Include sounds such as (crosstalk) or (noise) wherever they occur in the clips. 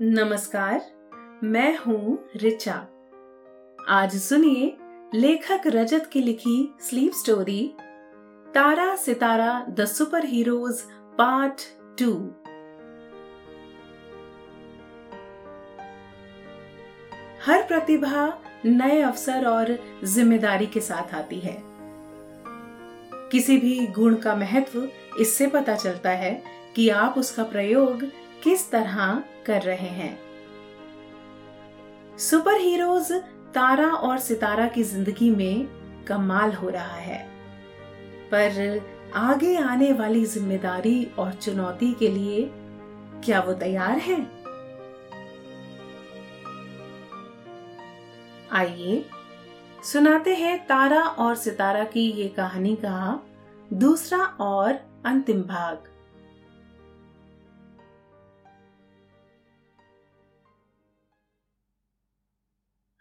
नमस्कार, मैं हूँ रिचा। आज सुनिए लेखक रजत की लिखी sleep story, Tara Sitara the superheroes part two. हर प्रतिभा नए अवसर और ज़िम्मेदारी के साथ आती है। किसी भी गुण का महत्व इससे पता चलता है कि आप उसका प्रयोग किस तरह कर रहे हैं। सुपर हीरोज तारा और सितारा की ज़िंदगी में कमाल हो रहा है। पर आगे आने वाली ज़िम्मेदारी और चुनौती के लिए क्या वो तैयार हैं? आइए सुनाते हैं तारा और सितारा की ये कहानी का दूसरा और अंतिम भाग।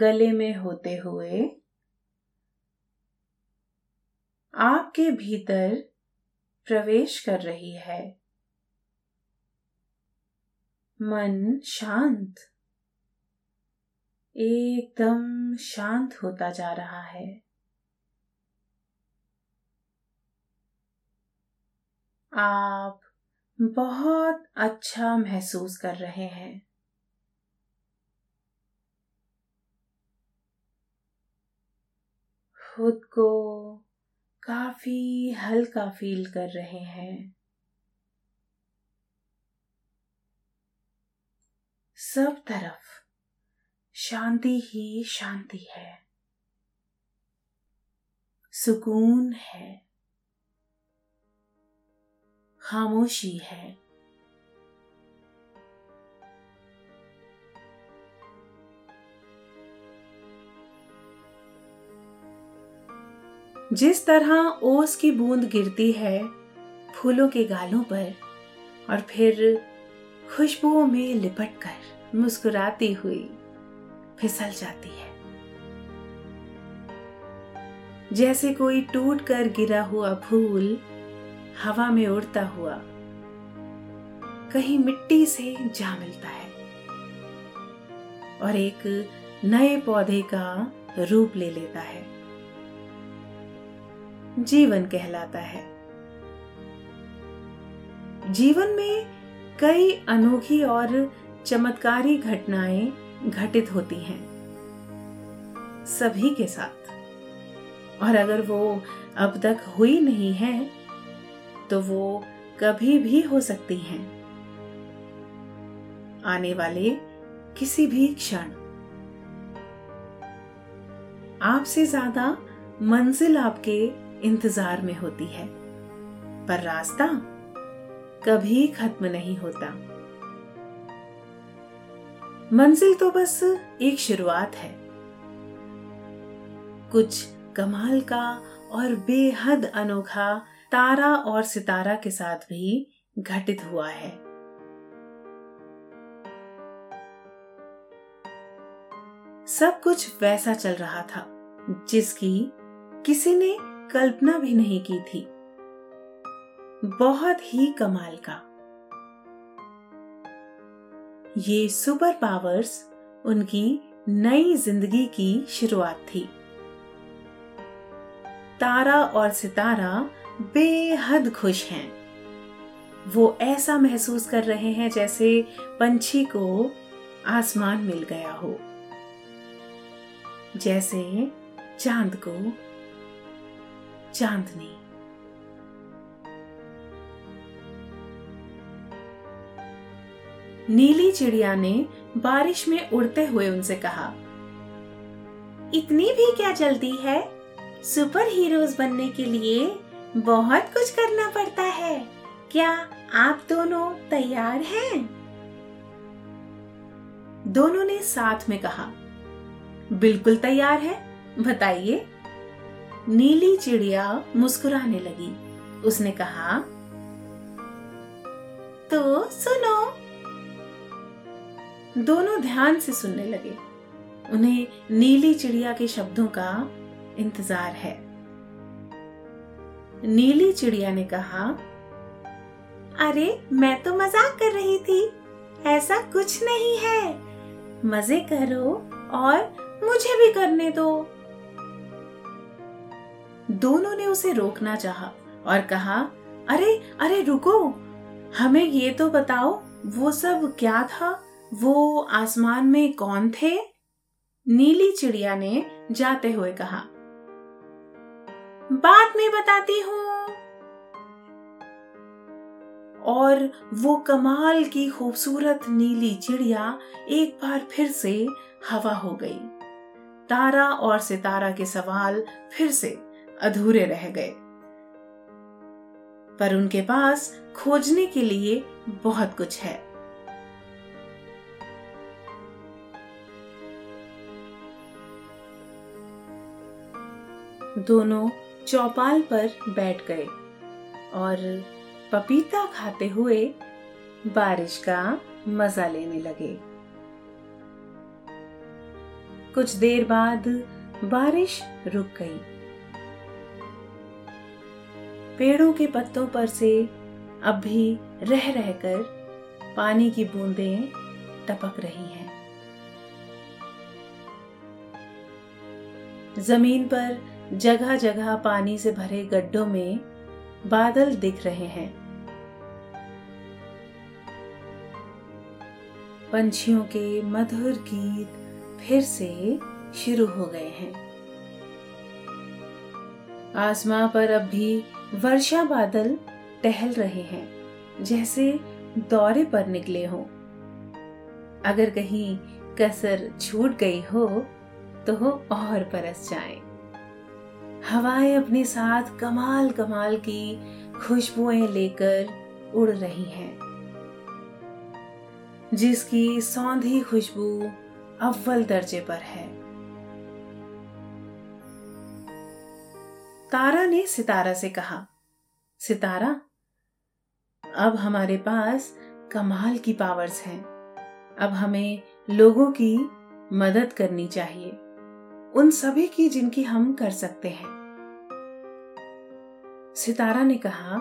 गले में होते हुए आपके भीतर प्रवेश कर रही है। मन शांत, एकदम शांत होता जा रहा है। आप बहुत अच्छा महसूस कर रहे हैं। खुद को काफ़ी हल्का फील कर रहे हैं। सब तरफ़ शांति ही शांति है। सुकून है। खामोशी है। जिस तरह ओस की बूंद गिरती है फूलों के गालों पर, और फिर खुशबुओं में लिपट कर मुस्कुराती हुई फिसल जाती है। जैसे कोई टूट कर गिरा हुआ फूल हवा में उड़ता हुआ कहीं मिट्टी से जा मिलता है, और एक नए पौधे का रूप ले लेता है। जीवन कहलाता है। जीवन में कई अनोखी और चमत्कारी घटनाएँ घटित होती हैं, सभी के साथ। और अगर वो अब तक हुई नहीं है तो वो कभी भी हो सकती हैं। आने वाले किसी भी क्षण। आपसे ज़्यादा मंजिल आपके इंतज़ार में होती है। पर रास्ता कभी खत्म नहीं होता। मंजिल तो बस एक शुरुआत है। कुछ कमाल का और बेहद अनोखा तारा और सितारा के साथ भी घटित हुआ है। सब कुछ वैसा चल रहा था, जिसकी किसी ने कल्पना भी नहीं की थी। बहुत ही कमाल का। ये सुपर पावर्स उनकी नई ज़िंदगी की शुरुआत थी। तारा और सितारा बेहद खुश हैं। वो ऐसा महसूस कर रहे हैं जैसे पंछी को आसमान मिल गया हो। जैसे चाँद को चांदनी नीली चिड़िया ने बारिश में उड़ते हुए उनसे कहा, इतनी भी क्या जल्दी है? सुपर हीरोज बनने के लिए बहुत कुछ करना पड़ता है। क्या आप दोनों तैयार हैं? दोनों ने साथ में कहा, बिल्कुल तैयार है। बताइए नीली चिड़िया मुस्कुराने लगी। उसने कहा तो सुनो। दोनों ध्यान से सुनने लगे। उन्हें नीली चिड़िया के शब्दों का इंतज़ार है। नीली चिड़िया ने कहा, अरे, मैं तो मज़ाक कर रही थी। ऐसा कुछ नहीं है। मज़े करो और मुझे भी करने दो। दोनों ने उसे रोकना चाहा और कहा, अरे अरे रुको, हमें ये तो बताओ, वो सब क्या था? वो आसमान में कौन थे? नीली चिड़िया ने जाते हुए कहा, बाद में बताती हूँ। और वो कमाल की खूबसूरत नीली चिड़िया एक बार फिर से हवा हो गई। तारा और सितारा के सवाल फिर से अधूरे रह गए। पर उनके पास खोजने के लिए बहुत कुछ है। दोनों चौपाल पर बैठ गए और पपीता खाते हुए बारिश का मज़ा लेने लगे। कुछ देर बाद बारिश रुक गई। पेड़ों के पत्तों पर से अब भी रह रहकर पानी की बूंदें टपक रही हैं। ज़मीन पर जगह जगह पानी से भरे गड्ढों में बादल दिख रहे हैं। पंछियों के मधुर गीत फिर से शुरू हो गए हैं। आसमां पर अब भी वर्षा बादल टहल रहे हैं, जैसे दौरे पर निकले हो। अगर कहीं कसर छूट गई हो तो हो और बरस जाए। हवाएँ अपने साथ कमाल कमाल की खुशबुएँ लेकर उड़ रही हैं। जिसकी सौंधी खुशबू अव्वल दर्जे पर है। तारा ने सितारा से कहा, सितारा, अब हमारे पास कमाल की पावर्स हैं। अब हमें लोगों की मदद करनी चाहिए। उन सभी की जिनकी हम कर सकते हैं। सितारा ने कहा,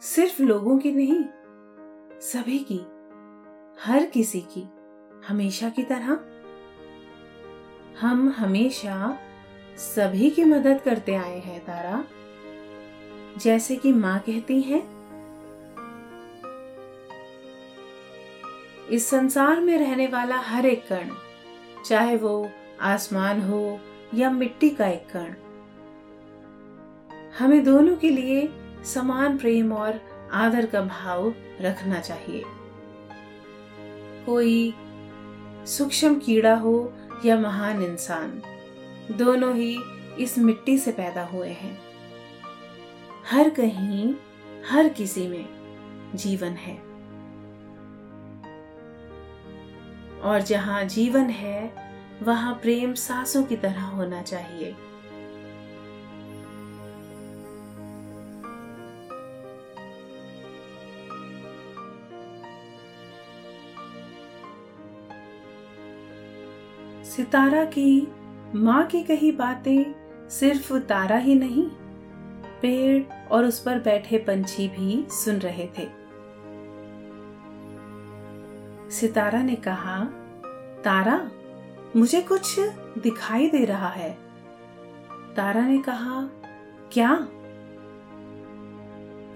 सिर्फ़ लोगों की नहीं, सभी की, हर किसी की, हमेशा की तरह। हम हमेशा सभी की मदद करते आए हैं, तारा। जैसे कि माँ कहती है, इस संसार में रहने वाला हर एक कण, चाहे वो आसमान हो या मिट्टी का एक कण, हमें दोनों के लिए समान प्रेम और आदर का भाव रखना चाहिए। कोई सूक्ष्म कीड़ा हो या महान इंसान दोनों ही इस मिट्टी से पैदा हुए हैं। हर कहीं, हर किसी में जीवन है। और जहाँ जीवन है, वहाँ प्रेम सांसों की तरह होना चाहिए। सितारा की माँ की कही बातें सिर्फ़ तारा ही नहीं, पेड़ और उस पर बैठे पंछी भी सुन रहे थे। सितारा ने कहा, तारा, मुझे कुछ दिखाई दे रहा है। तारा ने कहा, क्या?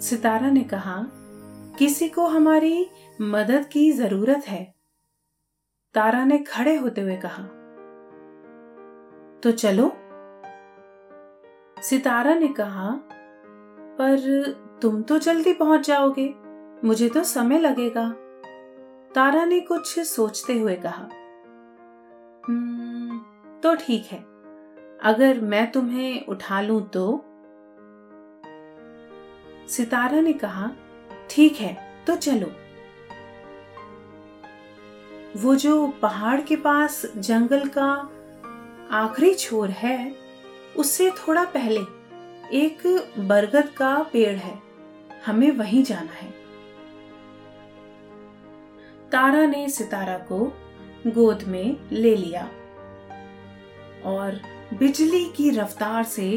सितारा ने कहा, किसी को हमारी मदद की ज़रूरत है। तारा ने खड़े होते हुए कहा तो चलो। सितारा ने कहा पर तुम तो जल्दी पहुँच जाओगे। मुझे तो समय लगेगा। तारा ने कुछ सोचते हुए कहा हम्म, तो ठीक है। अगर मैं तुम्हें उठा लूँ तो? सितारा ने कहा ठीक है तो चलो। वो जो पहाड़ के पास जंगल का आखिरी छोर है, उससे थोड़ा पहले एक बरगद का पेड़ है, हमें वहीं जाना है। तारा ने सितारा को गोद में ले लिया और बिजली की रफ्तार से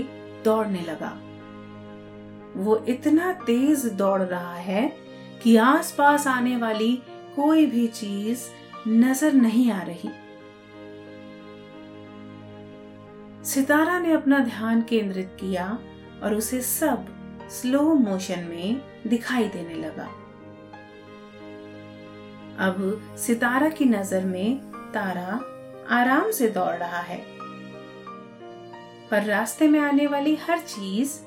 दौड़ने लगा। वो इतना तेज दौड़ रहा है कि आसपास आने वाली कोई भी चीज़ नज़र नहीं आ रही। सितारा ने अपना ध्यान केंद्रित किया और उसे सब स्लो मोशन में दिखाई देने लगा। अब सितारा की नज़र में तारा आराम से दौड़ रहा है। पर रास्ते में आने वाली हर चीज़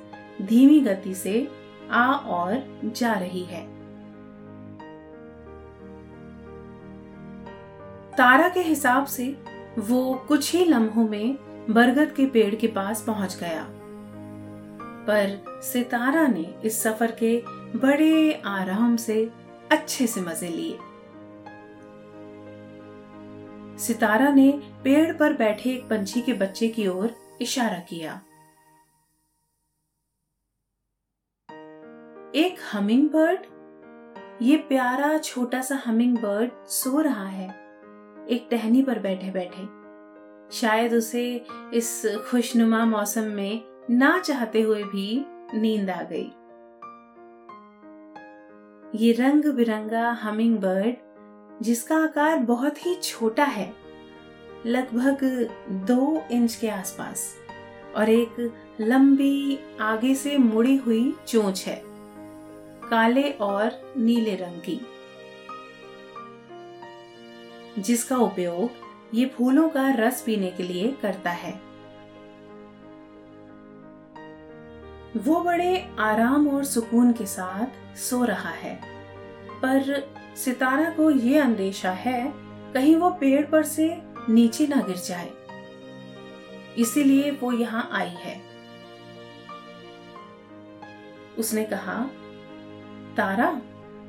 धीमी गति से आ और जा रही है। तारा के हिसाब से वो कुछ ही लम्हों में बरगद के पेड़ के पास पहुँच गया। पर सितारा ने इस सफ़र के बड़े आराम से अच्छे से मज़े लिए। सितारा ने पेड़ पर बैठे एक पंछी के बच्चे की ओर इशारा किया। एक हमिंग बर्ड? ये प्यारा छोटा सा हमिंग बर्ड सो रहा है। एक टहनी पर बैठे बैठे शायद उसे इस खुशनुमा मौसम में ना चाहते हुए भी नींद आ गई। ये रंग बिरंगा हमिंग बर्ड जिसका आकार बहुत ही छोटा है, लगभग दो इंच के आसपास और एक लंबी आगे से मुड़ी हुई चोंच है, काले और नीले रंग की, जिसका उपयोग ये फूलों का रस पीने के लिए करता है। वो बड़े आराम और सुकून के साथ सो रहा है। पर सितारा को ये अंदेशा है, कहीं वो पेड़ पर से नीचे ना गिर जाए। इसीलिए वो यहाँ आई है। उसने कहा, तारा,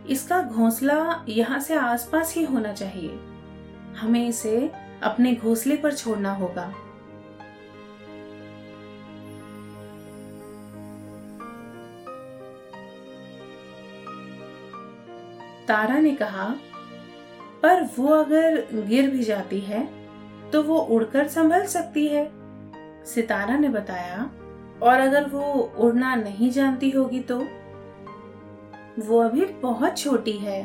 इसका घोंसला यहाँ से आसपास ही होना चाहिए। हमें इसे अपने घोंसले पर छोड़ना होगा। तारा ने कहा, पर वो अगर गिर भी जाती है तो वो उड़कर संभल सकती है। सितारा ने बताया, और अगर वो उड़ना नहीं जानती होगी तो? वो अभी बहुत छोटी है।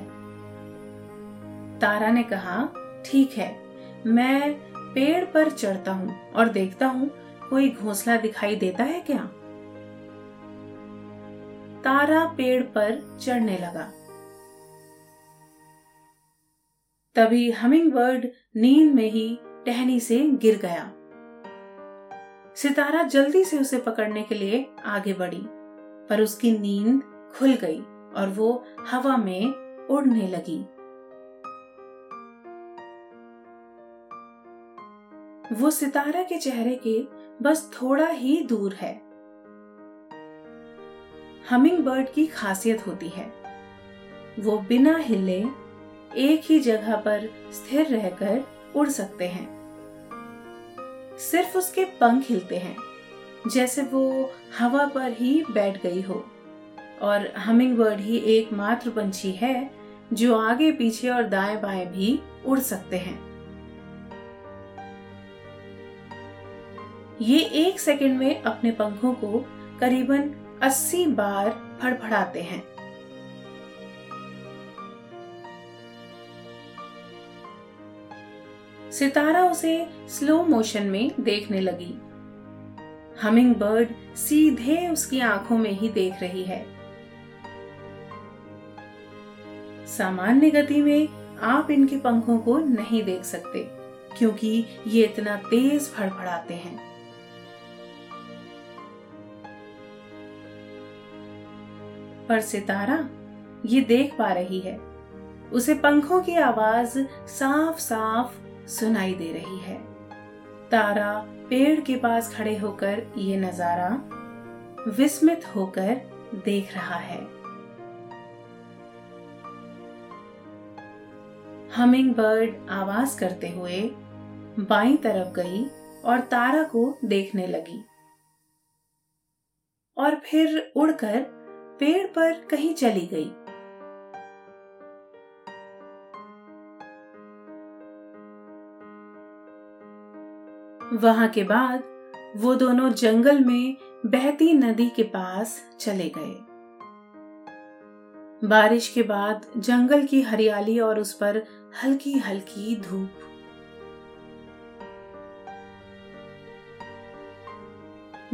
तारा ने कहा, ठीक है। मैं पेड़ पर चढ़ता हूँ और देखता हूँ, कोई घोंसला दिखाई देता है क्या? तारा पेड़ पर चढ़ने लगा। तभी हमिंग बर्ड नींद में ही टहनी से गिर गया। सितारा जल्दी से उसे पकड़ने के लिए आगे बढ़ी, पर उसकी नींद खुल गई और वो हवा में उड़ने लगी। वो सितारा के चेहरे के बस थोड़ा ही दूर है। हमिंग बर्ड की खासियत होती है। वो बिना हिले एक ही जगह पर स्थिर रहकर उड़ सकते हैं। सिर्फ़ उसके पंख हिलते हैं, जैसे वो हवा पर ही बैठ गई हो। और हमिंग बर्ड ही एकमात्र पंछी है जो आगे पीछे और दाएँ बाएँ भी उड़ सकते हैं। ये एक सेकंड में अपने पंखों को करीबन 80 बार फड़फड़ाते हैं। सितारा उसे स्लो मोशन में देखने लगी। हमिंग बर्ड सीधे उसकी आँखों में ही देख रही है। सामान्य गति में आप इनके पंखों को नहीं देख सकते, क्योंकि ये इतना तेज फड़फड़ाते हैं। पर सितारा, ये देख पा रही है। उसे पंखों की आवाज़ साफ़ साफ़ सुनाई दे रही है। तारा पेड़ के पास खड़े होकर ये नज़ारा विस्मित होकर देख रहा है। हमिंग बर्ड आवाज़ करते हुए बाई तरफ़ गई और तारा को देखने लगी। और फिर उड़कर पेड़ पर कहीं चली गई। वहाँ के बाद वो दोनों जंगल में बहती नदी के पास चले गए। बारिश के बाद जंगल की हरियाली और उस पर हल्की हल्की धूप।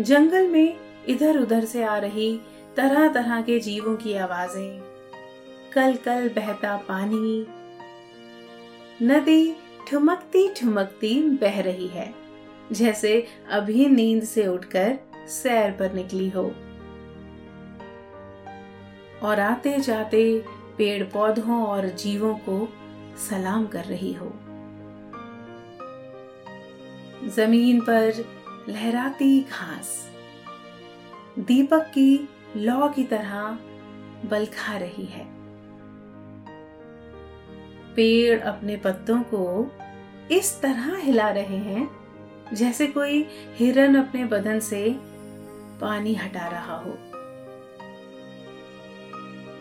जंगल में इधर उधर से आ रही तरह तरह के जीवों की आवाज़ें। कल कल बहता पानी। नदी ठुमकती ठुमकती बह रही है, जैसे अभी नींद से उठकर सैर पर निकली हो। और आते जाते पेड़ पौधों और जीवों को सलाम कर रही हो। ज़मीन पर लहराती घास। दीपक की लौ की तरह बलखा रही है। पेड़ अपने पत्तों को इस तरह हिला रहे हैं, जैसे कोई हिरन अपने बदन से पानी हटा रहा हो।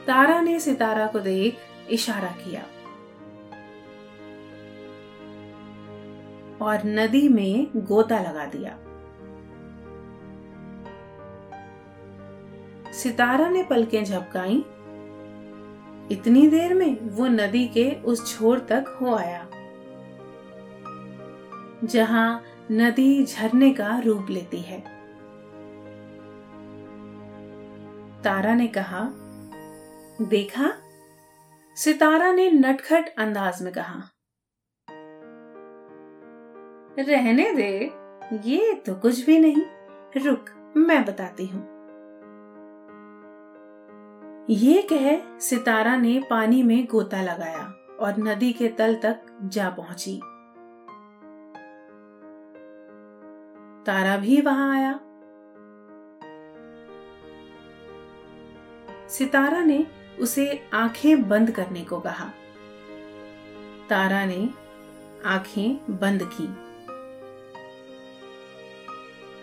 तारा ने सितारा को देख इशारा किया। और नदी में गोता लगा दिया। सितारा ने पलकें झपकाई। इतनी देर में वो नदी के उस छोर तक हो आया, जहाँ नदी झरने का रूप लेती है। तारा ने कहा, देखा? सितारा ने नटखट अंदाज में कहा, रहने दे, ये तो कुछ भी नहीं। रुक, मैं बताती हूँ। ये कह सितारा ने पानी में गोता लगाया और नदी के तल तक जा पहुँची। तारा भी वहाँ आया। सितारा ने उसे आँखें बंद करने को कहा। तारा ने आँखें बंद की।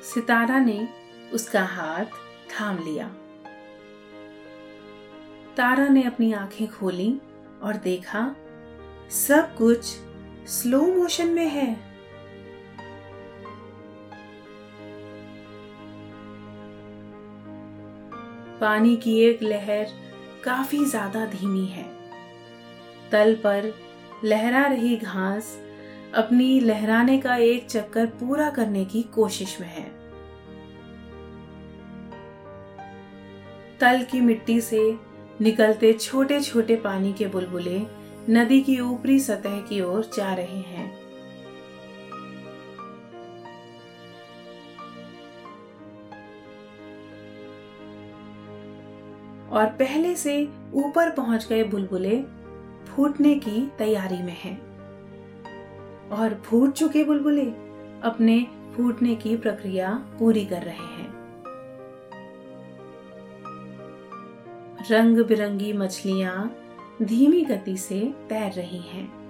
सितारा ने उसका हाथ थाम लिया। तारा ने अपनी आँखें खोली और देखा, सब कुछ स्लो मोशन में है। पानी की एक लहर काफ़ी ज़्यादा धीमी है। तल पर लहरा रही घास अपनी लहराने का एक चक्कर पूरा करने की कोशिश में है। तल की मिट्टी से निकलते छोटे छोटे पानी के बुलबुले नदी की ऊपरी सतह की ओर जा रहे हैं। और पहले से ऊपर पहुँच गए बुलबुले फूटने की तैयारी में हैं। और फूट चुके बुलबुले अपने फूटने की प्रक्रिया पूरी कर रहे हैं। रंग बिरंगी मछलियाँ धीमी गति से तैर रही हैं।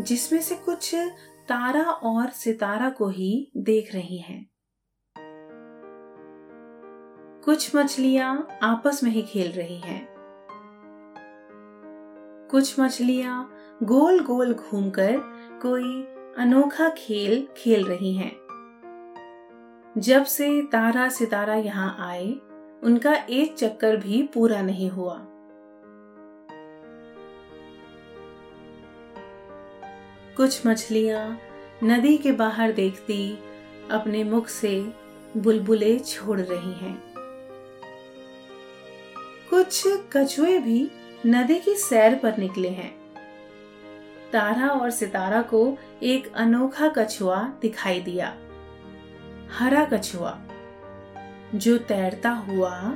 जिसमें से कुछ तारा और सितारा को ही देख रही हैं। कुछ मछलियाँ आपस में ही खेल रही हैं। कुछ मछलियाँ गोल गोल घूमकर कोई अनोखा खेल खेल रही हैं। जब से तारा सितारा यहाँ आए, उनका एक चक्कर भी पूरा नहीं हुआ। कुछ मछलियाँ नदी के बाहर देखती अपने मुख से बुलबुले छोड़ रही हैं। कुछ कछुए भी नदी की सैर पर निकले हैं। तारा और सितारा को एक अनोखा कछुआ दिखाई दिया। हरा कछुआ, जो तैरता हुआ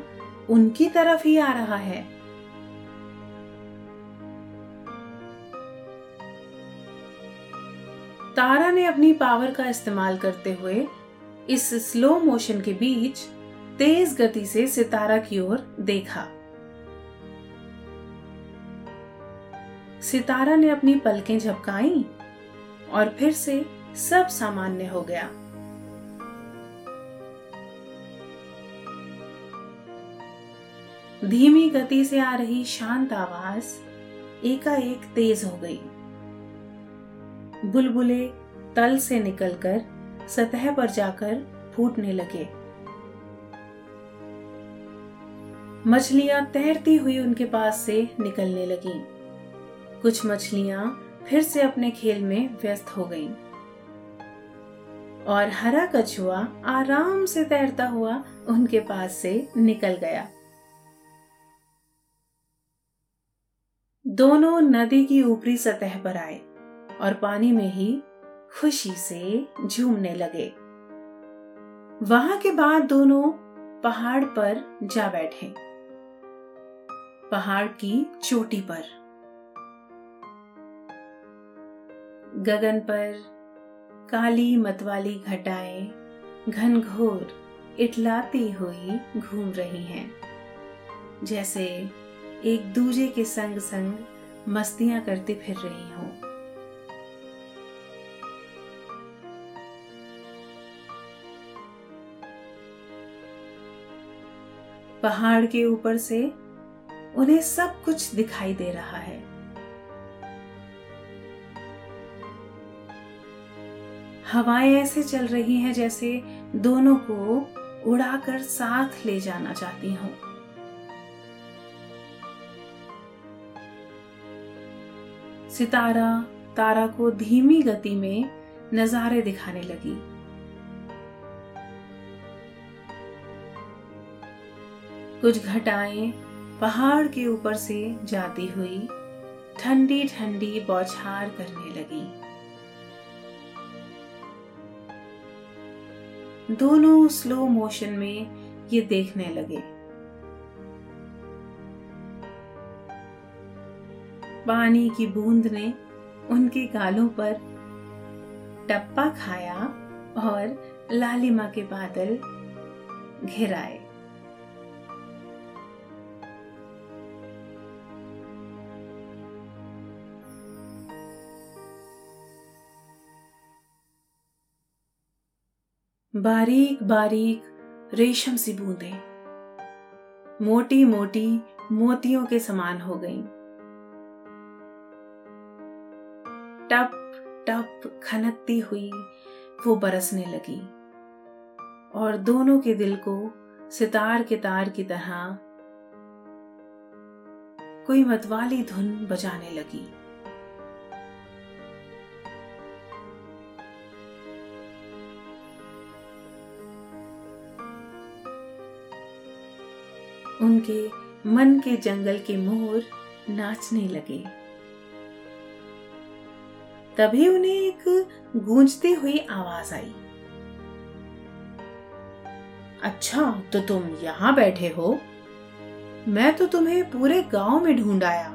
उनकी तरफ़ ही आ रहा है। तारा ने अपनी पावर का इस्तेमाल करते हुए इस स्लो मोशन के बीच तेज गति से सितारा की ओर देखा। सितारा ने अपनी पलकें झपकाई और फिर से सब सामान्य हो गया। धीमी गति से आ रही शांत आवाज़ एकाएक तेज हो गई। बुलबुले तल से निकलकर सतह पर जाकर फूटने लगे। मछलियाँ तैरती हुई उनके पास से निकलने लगी। कुछ मछलियाँ फिर से अपने खेल में व्यस्त हो गईं। और हरा कछुआ आराम से तैरता हुआ उनके पास से निकल गया। दोनों नदी की ऊपरी सतह पर आए और पानी में ही खुशी से झूमने लगे। वहाँ के बाद दोनों पहाड़ पर जा बैठे। पहाड़ की चोटी पर। गगन पर काली मतवाली घटाएँ, घनघोर इटलाती हुई घूम रही हैं, जैसे एक दूजे के संग संग मस्तियाँ करती फिर रही हूँ। पहाड़ के ऊपर से उन्हें सब कुछ दिखाई दे रहा है। हवाएँ ऐसे चल रही हैं जैसे दोनों को उड़ाकर साथ ले जाना चाहती हूँ। सितारा तारा को धीमी गति में नजारे दिखाने लगी। कुछ घटाएँ पहाड़ के ऊपर से जाती हुई ठंडी ठंडी बौछार करने लगी। दोनों स्लो मोशन में ये देखने लगे। पानी की बूंद ने उनके गालों पर टप्पा खाया और लालिमा के बादल घिराए बारीक बारीक रेशम सी बूंदें, मोटी मोटी मोतियों के समान हो गईं। टप टप खनकती हुई वो बरसने लगी। और दोनों के दिल को सितार के तार की तरह कोई मतवाली धुन बजाने लगी। उनके मन के जंगल के मोर नाचने लगे। तभी उन्हें एक गूंजती हुई आवाज़ आई। अच्छा तो तुम यहाँ बैठे हो? मैं तो तुम्हें पूरे गाँव में ढूंढ आया।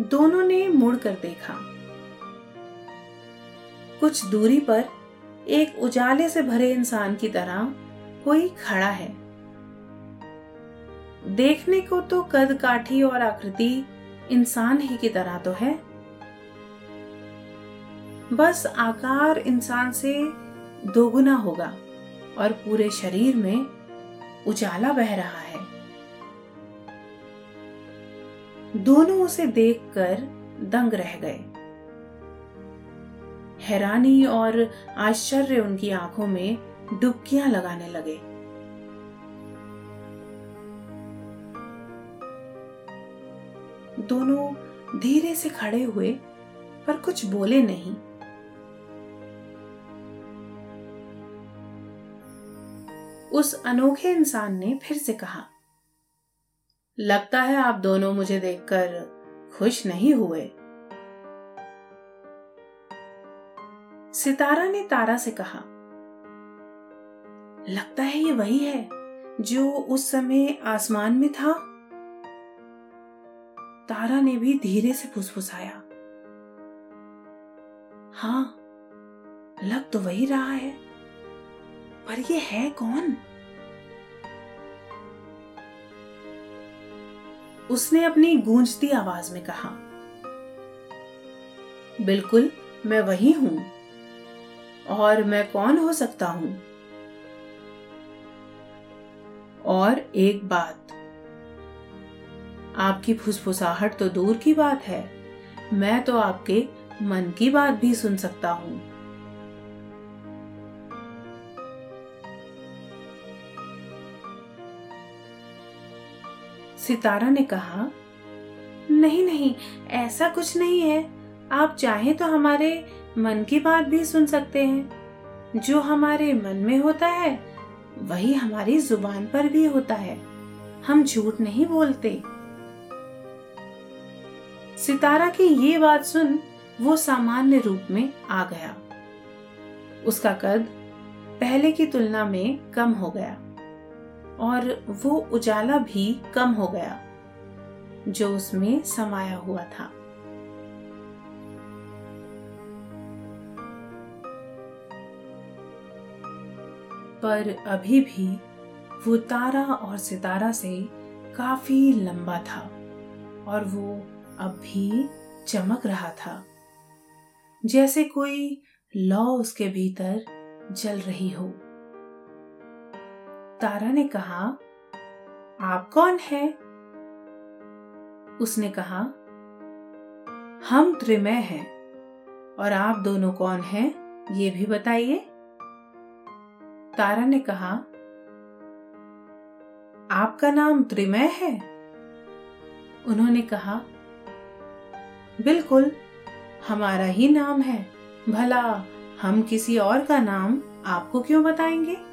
दोनों ने मुड़कर देखा। कुछ दूरी पर एक उजाले से भरे इंसान की तरह कोई खड़ा है। देखने को तो कद काठी और आकृति इंसान ही की तरह तो है। बस आकार इंसान से दोगुना होगा और पूरे शरीर में उजाला बह रहा है। दोनों उसे देखकर दंग रह गए। हैरानी और आश्चर्य उनकी आँखों में डुबकियाँ लगाने लगे। दोनों धीरे से खड़े हुए पर कुछ बोले नहीं। उस अनोखे इंसान ने फिर से कहा, लगता है आप दोनों मुझे देखकर खुश नहीं हुए। सितारा ने तारा से कहा, लगता है ये वही है जो उस समय आसमान में था? तारा ने भी धीरे से फुसफुसाया हाँ लग तो वही रहा है। पर ये है कौन? उसने अपनी गूंजती आवाज़ में कहा, बिल्कुल, मैं वही हूँ। और मैं कौन हो सकता हूँ? और एक बात, आपकी फुसफुसाहट तो दूर की बात है, मैं तो आपके मन की बात भी सुन सकता हूँ। सितारा ने कहा, नहीं नहीं, ऐसा कुछ नहीं है। आप चाहें तो हमारे मन की बात भी सुन सकते हैं। जो हमारे मन में होता है, वही हमारी ज़ुबान पर भी होता है। हम झूठ नहीं बोलते। सितारा की ये बात सुन वो सामान्य रूप में आ गया। उसका कद पहले की तुलना में कम हो गया। और वो उजाला भी कम हो गया, जो उसमें समाया हुआ था। पर अभी भी वो तारा और सितारा से काफ़ी लंबा था और वो अब भी चमक रहा था, जैसे कोई लौ उसके भीतर जल रही हो। तारा ने कहा, आप कौन हैं? उसने कहा, हम त्रिमय हैं, और आप दोनों कौन हैं, ये भी बताइए? तारा ने कहा, आपका नाम त्रिमय है? उन्होंने कहा, बिल्कुल, हमारा ही नाम है, भला हम किसी और का नाम आपको क्यों बताएँगे?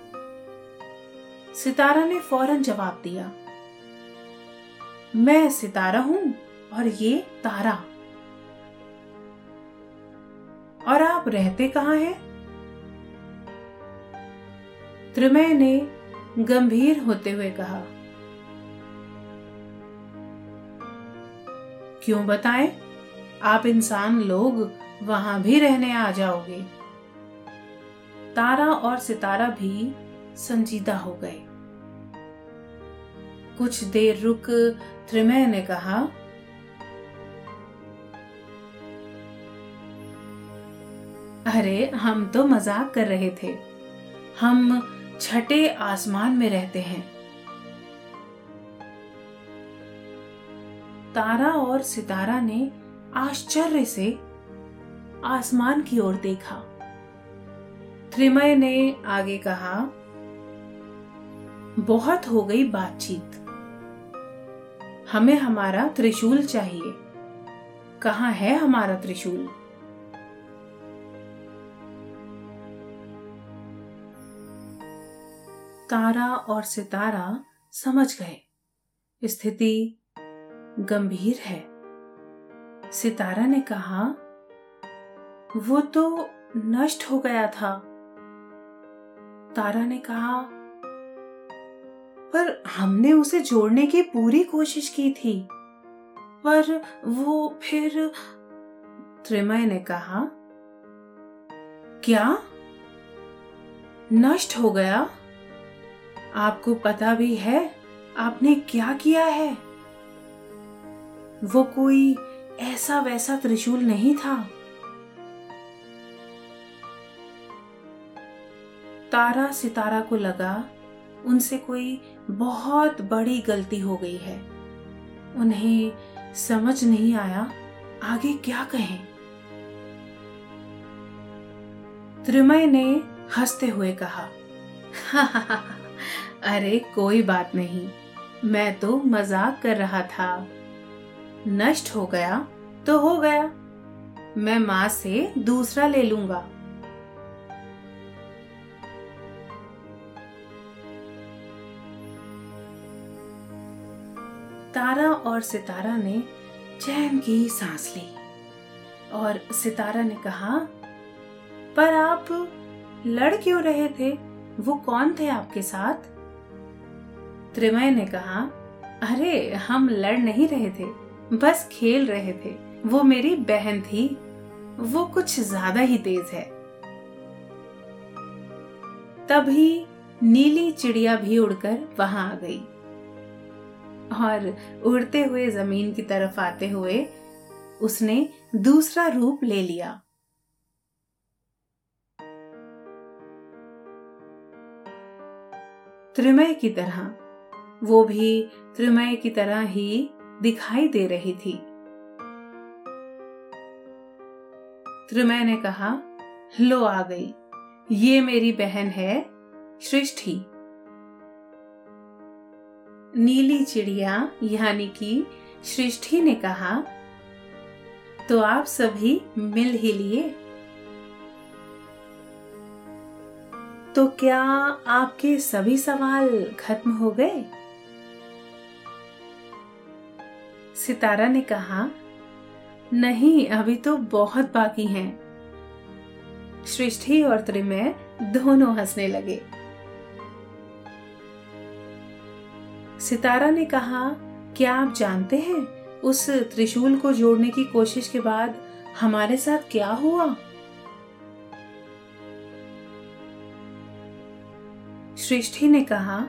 सितारा ने फ़ौरन जवाब दिया, मैं सितारा हूँ और ये तारा। और आप रहते कहाँ हैं? त्रिमय ने गंभीर होते हुए कहा, क्यों बताएँ? आप इंसान लोग वहाँ भी रहने आ जाओगे। तारा और सितारा भी संजीदा हो गए। कुछ देर रुक त्रिमय ने कहा, अरे, हम तो मज़ाक कर रहे थे। हम छठे आसमान में रहते हैं। तारा और सितारा ने आश्चर्य से आसमान की ओर देखा। त्रिमय ने आगे कहा, बहुत हो गई बातचीत। हमें हमारा त्रिशूल चाहिए। कहाँ है हमारा त्रिशूल? तारा और सितारा समझ गए। स्थिति गंभीर है। सितारा ने कहा, वो तो नष्ट हो गया था। तारा ने कहा पर हमने उसे जोड़ने की पूरी कोशिश की थी। पर वो फिर त्रिमय ने कहा, क्या? नष्ट हो गया? आपको पता भी है, आपने क्या किया है? वो कोई ऐसा वैसा त्रिशूल नहीं था। तारा सितारा को लगा उनसे कोई बहुत बड़ी गलती हो गई है। उन्हें समझ नहीं आया, आगे क्या कहें? त्रिमय ने हँसते हुए कहा, (laughs) अरे, कोई बात नहीं, मैं तो मज़ाक कर रहा था। नष्ट हो गया तो हो गया, मैं माँ से दूसरा ले लूँगा। तारा और सितारा ने चैन की सांस ली और सितारा ने कहा, पर आप लड़ क्यों रहे थे? वो कौन थे आपके साथ? त्रिमय ने कहा, अरे, हम लड़ नहीं रहे थे, बस खेल रहे थे। वो मेरी बहन थी, वो कुछ ज़्यादा ही तेज है। तभी नीली चिड़िया भी उड़कर वहाँ आ गई। और उड़ते हुए ज़मीन की तरफ़ आते हुए उसने दूसरा रूप ले लिया। त्रिमय की तरह, वो भी त्रिमय की तरह ही दिखाई दे रही थी। त्रिमय ने कहा, लो आ गई, ये मेरी बहन है, सृष्टि। नीली चिड़िया यानी कि सृष्टि ने कहा तो आप सभी मिल ही लिए। तो क्या आपके सभी सवाल खत्म हो गए? सितारा ने कहा, नहीं, अभी तो बहुत बाकी हैं। सृष्टि और त्रिमय दोनों हंसने लगे। सितारा ने कहा, क्या आप जानते हैं, उस त्रिशूल को जोड़ने की कोशिश के बाद हमारे साथ क्या हुआ? सृष्टि ने कहा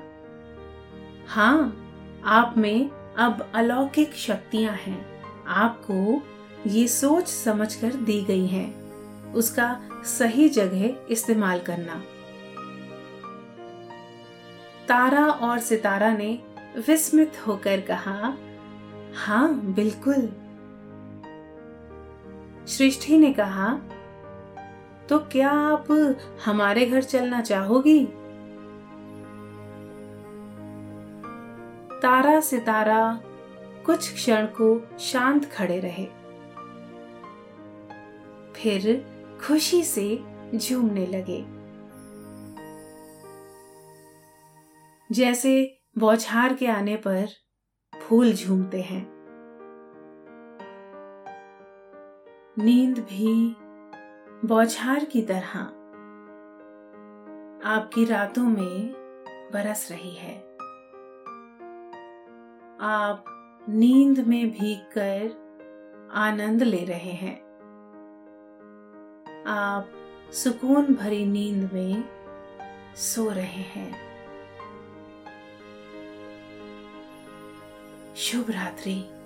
हाँ आप में अब अलौकिक शक्तियाँ हैं। आपको ये सोच समझकर दी गई हैं। उसका सही जगह इस्तेमाल करना। तारा और सितारा ने विस्मित होकर कहा हाँ बिल्कुल. सृष्टि ने कहा तो क्या आप हमारे घर चलना चाहोगी? तारा सितारा कुछ क्षण को शांत खड़े रहे। फिर खुशी से झूमने लगे। जैसे बौछार के आने पर फूल झूमते हैं। नींद भी बौछार की तरह आपकी रातों में बरस रही है। आप नींद में भीग कर आनंद ले रहे हैं। आप सुकून भरी नींद में सो रहे हैं। शुभ रात्रि।